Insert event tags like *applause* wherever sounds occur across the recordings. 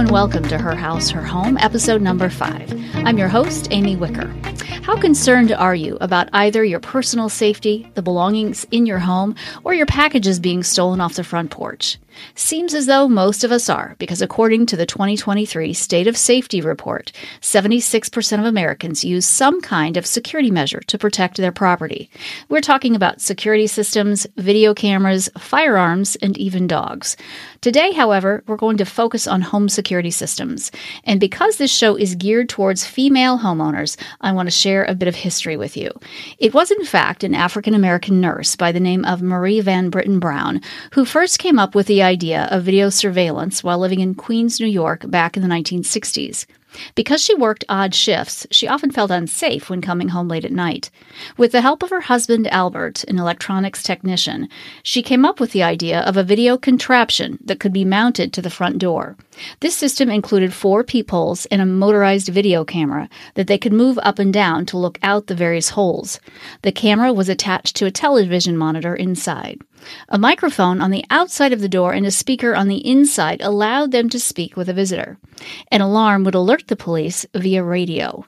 and welcome to Her House, Her Home, episode number five. I'm your host, Amy Wicker. How concerned are you about either your personal safety, the belongings in your home, or your packages being stolen off the front porch? Seems as though most of us are, because according to the 2023 State of Safety Report, 76% of Americans use some kind of security measure to protect their property. We're talking about security systems, video cameras, firearms, and even dogs. Today, however, we're going to focus on home security systems. And because this show is geared towards female homeowners, I want to share a bit of history with you. It was, in fact, an African American nurse by the name of Marie Van Brittan Brown who first came up with the idea of video surveillance while living in Queens, New York back in the 1960s. Because she worked odd shifts, she often felt unsafe when coming home late at night. With the help of her husband Albert, an electronics technician, she came up with the idea of a video contraption that could be mounted to the front door. This system included four peepholes and a motorized video camera that they could move up and down to look out the various holes. The camera was attached to a television monitor inside. A microphone on the outside of the door and a speaker on the inside allowed them to speak with a visitor. An alarm would alert the police via radio.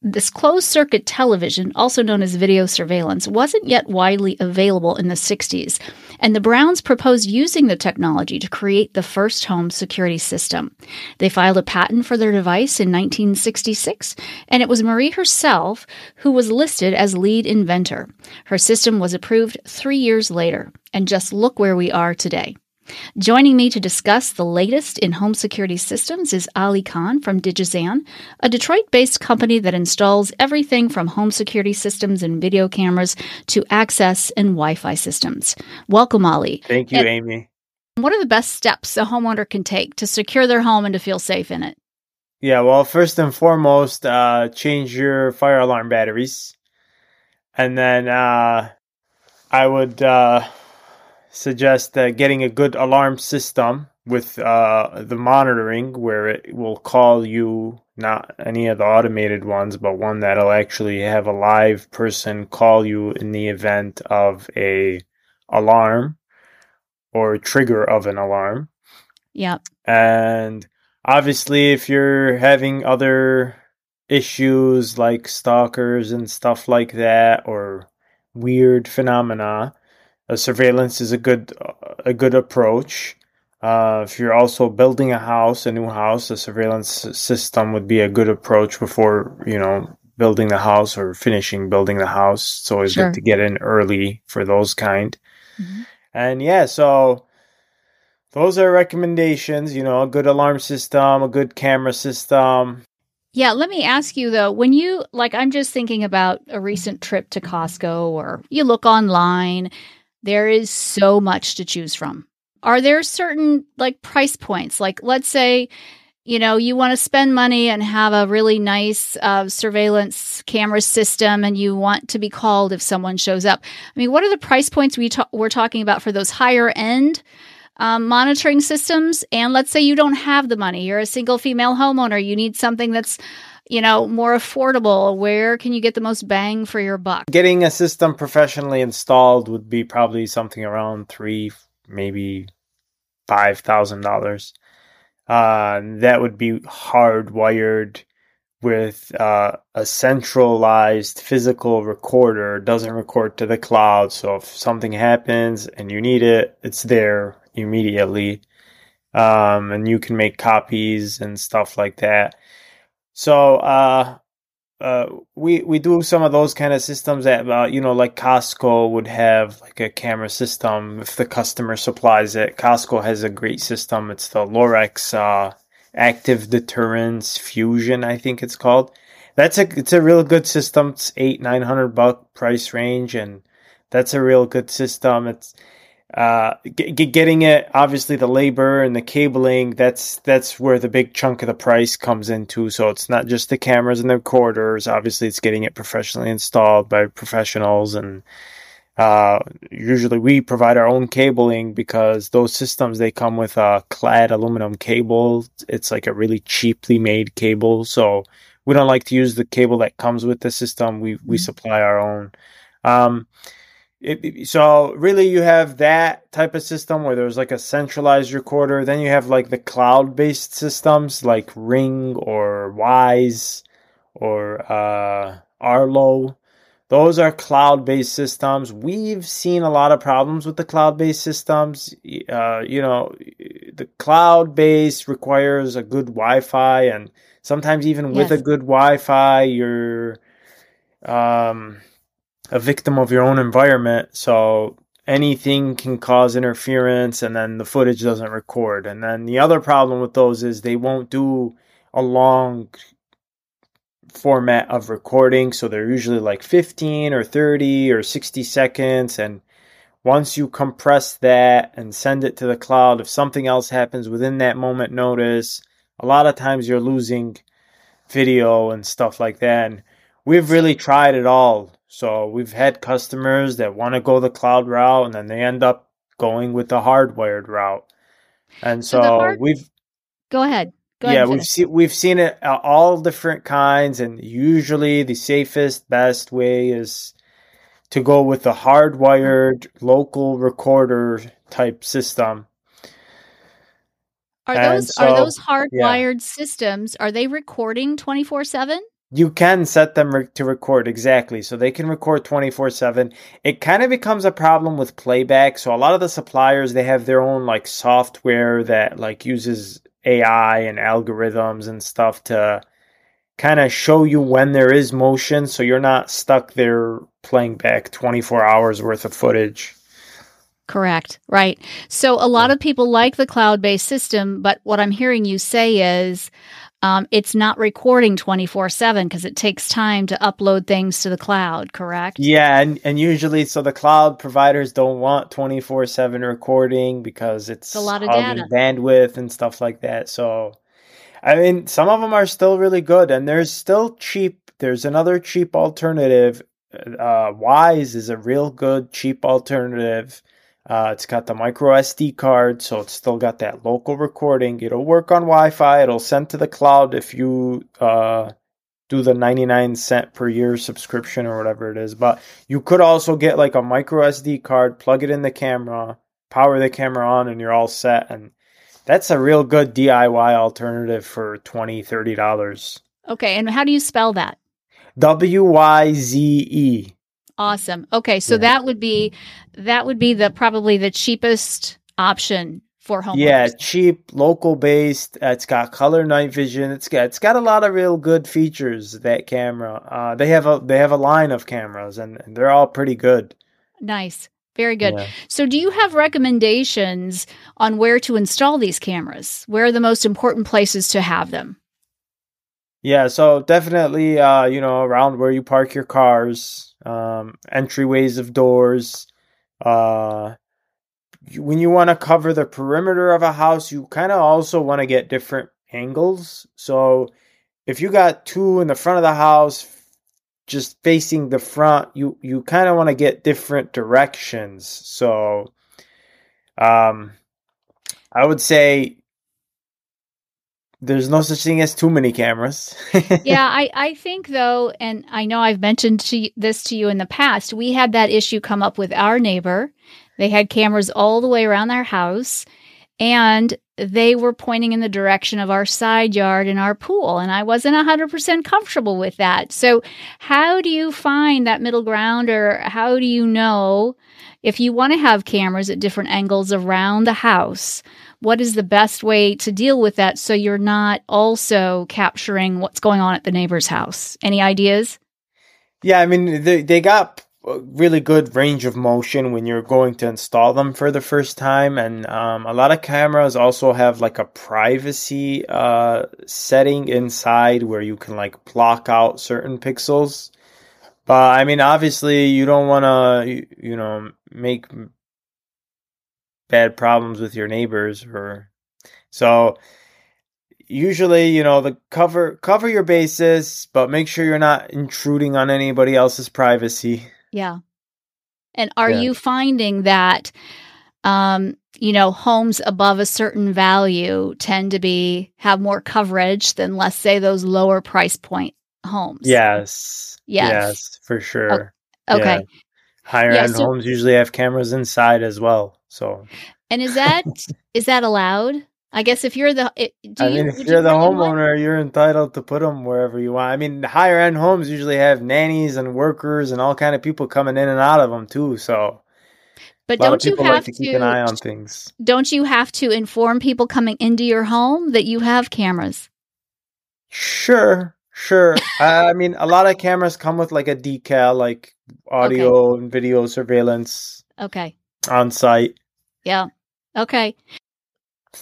This closed circuit television, also known as video surveillance, wasn't yet widely available in the 60s, and the Browns proposed using the technology to create the first home security system. They filed a patent for their device in 1966, and it was Marie herself who was listed as lead inventor. Her system was approved three years later, and just look where we are today. Joining me to discuss the latest in home security systems is Ali Khan from Digixan, a Detroit based company that installs everything from home security systems and video cameras to access and Wi Fi systems. Welcome, Ali. Thank you, and Amy. What are the best steps a homeowner can take to secure their home and to feel safe in it? Yeah, well, first and foremost, uh, change your fire alarm batteries. And then uh, I would. Uh, suggest uh, getting a good alarm system with uh, the monitoring where it will call you not any of the automated ones but one that'll actually have a live person call you in the event of a alarm or trigger of an alarm. Yep. And obviously if you're having other issues like stalkers and stuff like that or weird phenomena uh, surveillance is a good a good approach. Uh, if you're also building a house, a new house, a surveillance system would be a good approach before you know building the house or finishing building the house. It's always sure. good to get in early for those kind. Mm-hmm. And yeah, so those are recommendations. You know, a good alarm system, a good camera system. Yeah, let me ask you though, when you like, I'm just thinking about a recent trip to Costco, or you look online there is so much to choose from. Are there certain like price points? Like, let's say, you know, you want to spend money and have a really nice uh, surveillance camera system and you want to be called if someone shows up. I mean, what are the price points we ta- we're talking about for those higher end um, monitoring systems? And let's say you don't have the money, you're a single female homeowner, you need something that's you know, more affordable? Where can you get the most bang for your buck? Getting a system professionally installed would be probably something around three, maybe five thousand dollars. Uh, that would be hardwired with uh, a centralized physical recorder. Doesn't record to the cloud, so if something happens and you need it, it's there immediately, um, and you can make copies and stuff like that. So uh, uh, we we do some of those kind of systems that uh, you know like Costco would have like a camera system if the customer supplies it. Costco has a great system. It's the Lorex uh, Active Deterrence Fusion, I think it's called. That's a it's a real good system. It's eight nine hundred buck price range, and that's a real good system. It's uh, getting it obviously the labor and the cabling that's that's where the big chunk of the price comes into so it's not just the cameras and the recorders. Obviously it's getting it professionally installed by professionals and uh, usually we provide our own cabling because those systems they come with a clad aluminum cable. It's like a really cheaply made cable. So we don't like to use the cable that comes with the system. We we mm-hmm. supply our own. Um, it, so really you have that type of system where there's like a centralized recorder. Then you have like the cloud based systems like ring or Wyze or uh, arlo. Those are cloud based systems. We've seen a lot of problems with the cloud based systems uh, you know the cloud based requires a good wi-fi and sometimes even with a good wi-fi you're um, a victim of your own environment. So anything can cause interference and then the footage doesn't record. And then the other problem with those is they won't do a long format of recording. So they're usually like 15 or 30 or 60 seconds. And once you compress that and send it to the cloud, if something else happens within that moment notice, a lot of times you're losing video and stuff like that. And we've really tried it all. So we've had customers that want to go the cloud route and then they end up going with the hardwired route. And So so, hard- we've Go ahead. Go yeah, and we've seen we've seen it uh, all different kinds and usually the safest best way is to go with the hardwired local recorder type system. Are and those are those hardwired systems? Are they recording twenty four seven? You can set them re- to record exactly, so they can record 24/7. It kind of becomes a problem with playback. So a lot of the suppliers they have their own like software that like uses AI and algorithms and stuff to kind of show you when there is motion so you're not stuck there playing back 24 hours worth of footage. Correct. Right. So a lot of people like the cloud based system, but what I'm hearing you say is um, it's not recording 24 7 because it takes time to upload things to the cloud, correct? Yeah, and, and usually, so the cloud providers don't want 24 7 recording because it's, It's a lot of data. bandwidth and stuff like that. So, I mean, some of them are still really good, and there's still cheap. There's another cheap alternative. Uh, Wyze is a real good, cheap alternative. Uh, it's got the micro SD card, so it's still got that local recording. It'll work on Wi Fi, it'll send to the cloud if you. Uh, do the 99 cent per year subscription or whatever it is. But you could also get like a micro SD card, plug it in the camera, power the camera on, and you're all set. And that's a real good DIY alternative for $20, $30. Okay. And how do you spell that? W Y Z E. Awesome. Okay. So Yeah. that would be that would be the probably the cheapest option for home. Yeah, cheap, local based. Uh, it's got color night vision. It's got it's got a lot of real good features. That camera. Uh, they have a they have a line of cameras, and, and they're all pretty good. Nice. Very good. Yeah. So, do you have recommendations on where to install these cameras? Where are the most important places to have them? Yeah, so definitely, uh, you know, around where you park your cars, um, entryways of doors. Uh, when you want to cover the perimeter of a house, you kind of also want to get different angles. So if you got two in the front of the house, just facing the front, you you kind of want to get different directions. So, um, I would say there's no such thing as too many cameras. *laughs* yeah, I, I think though, and I know I've mentioned to this to you in the past, we had that issue come up with our neighbor. They had cameras all the way around their house, and they were pointing in the direction of our side yard and our pool. And I wasn't 100% comfortable with that. So, how do you find that middle ground, or how do you know if you want to have cameras at different angles around the house? What is the best way to deal with that so you're not also capturing what's going on at the neighbor's house? Any ideas? Yeah, I mean they they got really good range of motion when you're going to install them for the first time, and um, a lot of cameras also have like a privacy uh, setting inside where you can like block out certain pixels. But I mean, obviously, you don't want to you know make bad problems with your neighbors or so usually you know the cover cover your bases but make sure you're not intruding on anybody else's privacy Yeah. And are Yeah. you finding that um, you know, homes above a certain value tend to be have more coverage than let's say those lower price point homes? yes Yes. yes for sure Okay. Yeah. Higher Yeah, end so- homes usually have cameras inside as well. So And is that *laughs* is that allowed? I guess if you're the it, do I you, mean, if you you're the bring one? homeowner, you're entitled to put them wherever you want. I mean, higher end homes usually have nannies and workers and all kind of people coming in and out of them too. So but a lot of don't you people have like to keep an eye on things. don't you have to inform people coming into your home that you have cameras? Sure, sure. I mean, a lot of cameras come with like a decal, like audio and video surveillance Okay. on site. Yeah. Okay.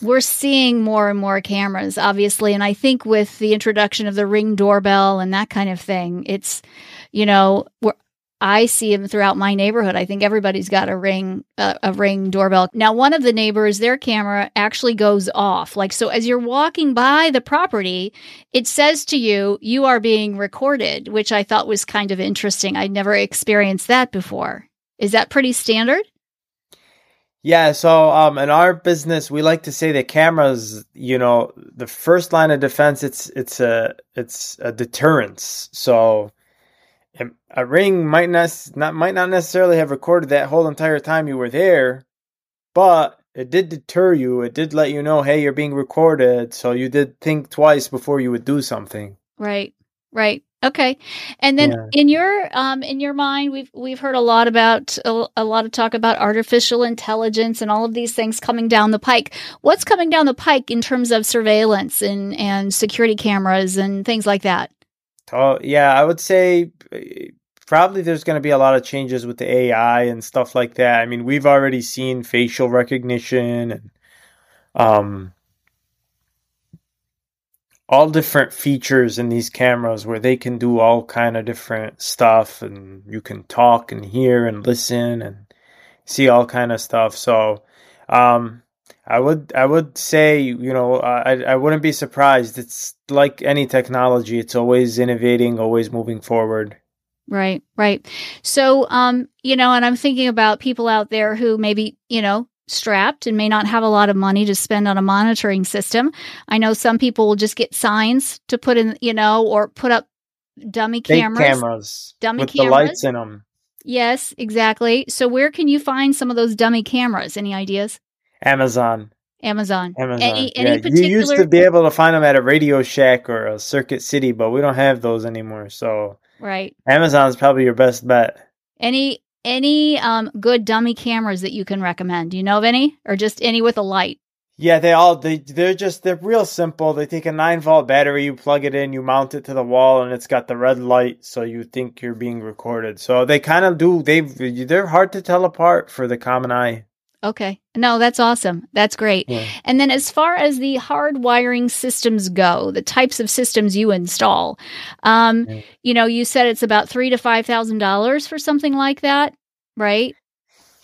We're seeing more and more cameras, obviously. And I think with the introduction of the ring doorbell and that kind of thing, it's, you know, we're, I see them throughout my neighborhood. I think everybody's got a ring, uh, a ring doorbell. Now, one of the neighbors, their camera actually goes off. Like, so as you're walking by the property, it says to you, you are being recorded, which I thought was kind of interesting. I'd never experienced that before. Is that pretty standard? Yeah, so um in our business we like to say that cameras, you know, the first line of defense it's it's a it's a deterrence. So a ring might not, not might not necessarily have recorded that whole entire time you were there, but it did deter you. It did let you know, hey, you're being recorded, so you did think twice before you would do something. Right. Right. Okay. And then Yeah. in your um in your mind we've we've heard a lot about a, a lot of talk about artificial intelligence and all of these things coming down the pike. What's coming down the pike in terms of surveillance and and security cameras and things like that? Oh, yeah, I would say uh, probably there's going to be a lot of changes with the AI and stuff like that. I mean, we've already seen facial recognition and um all different features in these cameras where they can do all kind of different stuff and you can talk and hear and listen and see all kind of stuff. So, um I would I would say you know I I wouldn't be surprised. It's like any technology; it's always innovating, always moving forward. Right, right. So, um, you know, and I'm thinking about people out there who maybe, you know, strapped and may not have a lot of money to spend on a monitoring system. I know some people will just get signs to put in, you know, or put up dummy cameras. cameras Dummy with the cameras? lights in them. Yes, exactly. So, where can you find some of those dummy cameras? Any ideas? Amazon, Amazon. Amazon. Any yeah, any particular? you used to be able to find them at a Radio Shack or a Circuit City, but we don't have those anymore. So right. Amazon's probably your best bet. Any any um good dummy cameras that you can recommend? Do you know of any, or just any with a light? Yeah, they all they they're just they're real simple. They take a nine volt battery, you plug it in, you mount it to the wall, and it's got the red light, so you think you're being recorded. So they kind of do they they're hard to tell apart for the common eye. Okay. No, that's awesome. That's great. Yeah. And then as far as the hardwiring systems go, the types of systems you install, um, Yeah. you know, you said it's about three to five thousand dollars for something like that, right?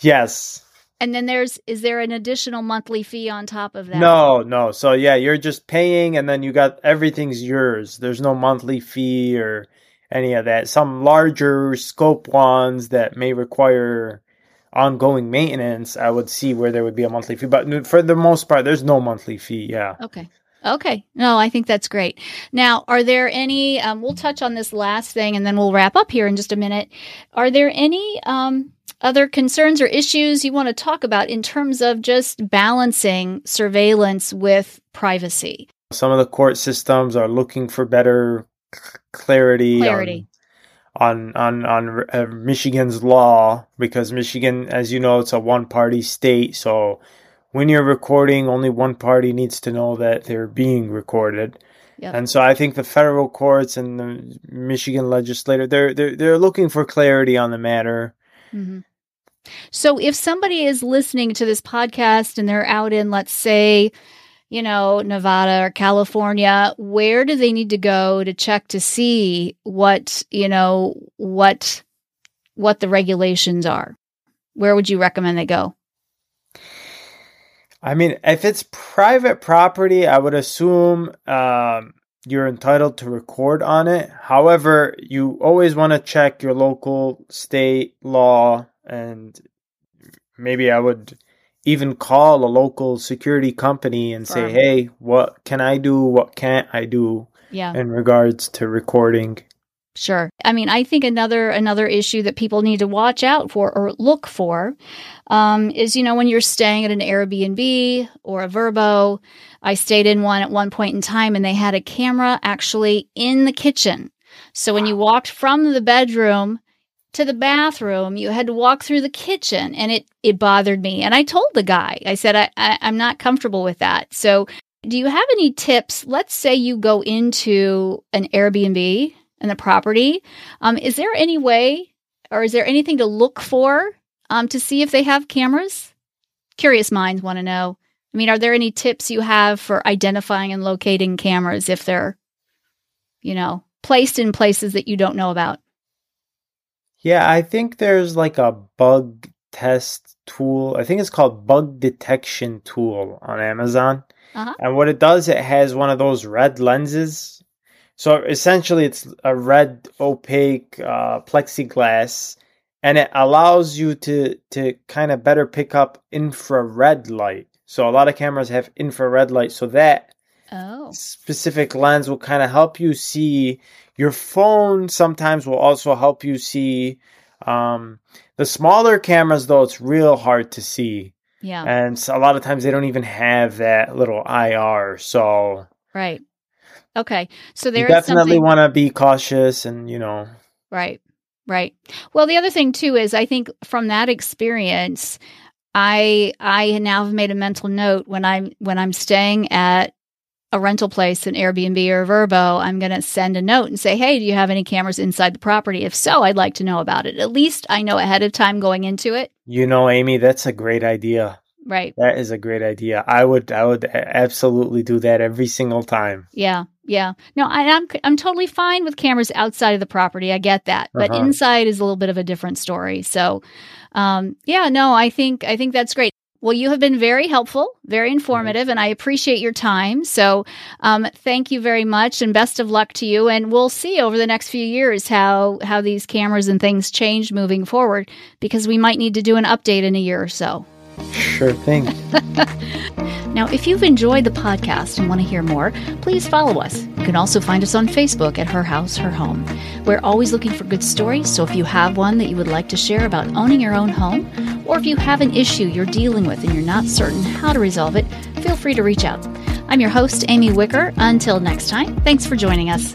Yes. And then there's is there an additional monthly fee on top of that? No, no. So yeah, you're just paying, and then you got everything's yours. There's no monthly fee or any of that. Some larger scope ones that may require ongoing maintenance, I would see where there would be a monthly fee. But for the most part, there's no monthly fee. Yeah. Okay. Okay. No, I think that's great. Now, are there any, um, we'll touch on this last thing and then we'll wrap up here in just a minute. Are there any um, other concerns or issues you want to talk about in terms of just balancing surveillance with privacy? Some of the court systems are looking for better c- clarity, Clarity. On on on, uh, Michigan's law because Michigan, as you know, it's a one-party state. So when you're recording, only one party needs to know that they're being recorded. Yep. And so I think the federal courts and the Michigan legislature they're they're they're looking for clarity on the matter. Mhm. So, if somebody is listening to this podcast and they're out in, let's say, you know, Nevada or California, where do they need to go to check to see what, you know, what what the regulations are? Where would you recommend they go? I mean, if it's private property, I would assume um, you're entitled to record on it. However, you always want to check your local state law, and maybe I would even call a local security company and say. "Hey, what can I do? What can't I do Yeah. in regards to recording?" Sure. I mean, I think another another issue that people need to watch out for or look for um, is, you know, when you're staying at an Airbnb or a Vrbo. I stayed in one at one point in time, and they had a camera actually in the kitchen. So when you walked from the bedroom to the bathroom, you had to walk through the kitchen, and it it bothered me. And I told the guy, I said, I, I I'm not comfortable with that. So do you have any tips? Let's say you go into an Airbnb and the property. Um, is there any way or is there anything to look for um, to see if they have cameras? Curious minds want to know. I mean, are there any tips you have for identifying and locating cameras if they're, you know, placed in places that you don't know about? Yeah, I think there's like a bug test tool. I think it's called bug detection tool on Amazon. Uh-huh. And what it does, it has one of those red lenses. So essentially, it's a red opaque uh, plexiglass, and it allows you to to kind of better pick up infrared light. So a lot of cameras have infrared light, so that oh. specific lens will kind of help you see. Your phone sometimes will also help you see. Um, the smaller cameras, though, it's real hard to see. Yeah. And so a lot of times they don't even have that little IR. So Right. Okay. So there you definitely something... want to be cautious and, you know. Right. Right. Well, the other thing too is I think from that experience, I I now have made a mental note when I'm when I'm staying at a rental place, an Airbnb or a Vrbo, I'm going to send a note and say, "Hey, do you have any cameras inside the property? If so, I'd like to know about it. At least I know ahead of time going into it." You know, Amy, that's a great idea. Right. That is a great idea. I would I would absolutely do that every single time. Yeah. Yeah. No, I, am I'm, I'm totally fine with cameras outside of the property. I get that. But uh-huh. inside is a little bit of a different story. So, um, yeah, no, I think I think that's great. Well, you have been very helpful, very informative, and I appreciate your time. So, um, thank you very much, and best of luck to you. And we'll see over the next few years how how these cameras and things change moving forward, because we might need to do an update in a year or so. Sure thing. *laughs* now, if you've enjoyed the podcast and want to hear more, please follow us. You can also find us on Facebook at Her House, Her Home. We're always looking for good stories, so if you have one that you would like to share about owning your own home, or if you have an issue you're dealing with and you're not certain how to resolve it, feel free to reach out. I'm your host, Amy Wicker. Until next time, thanks for joining us.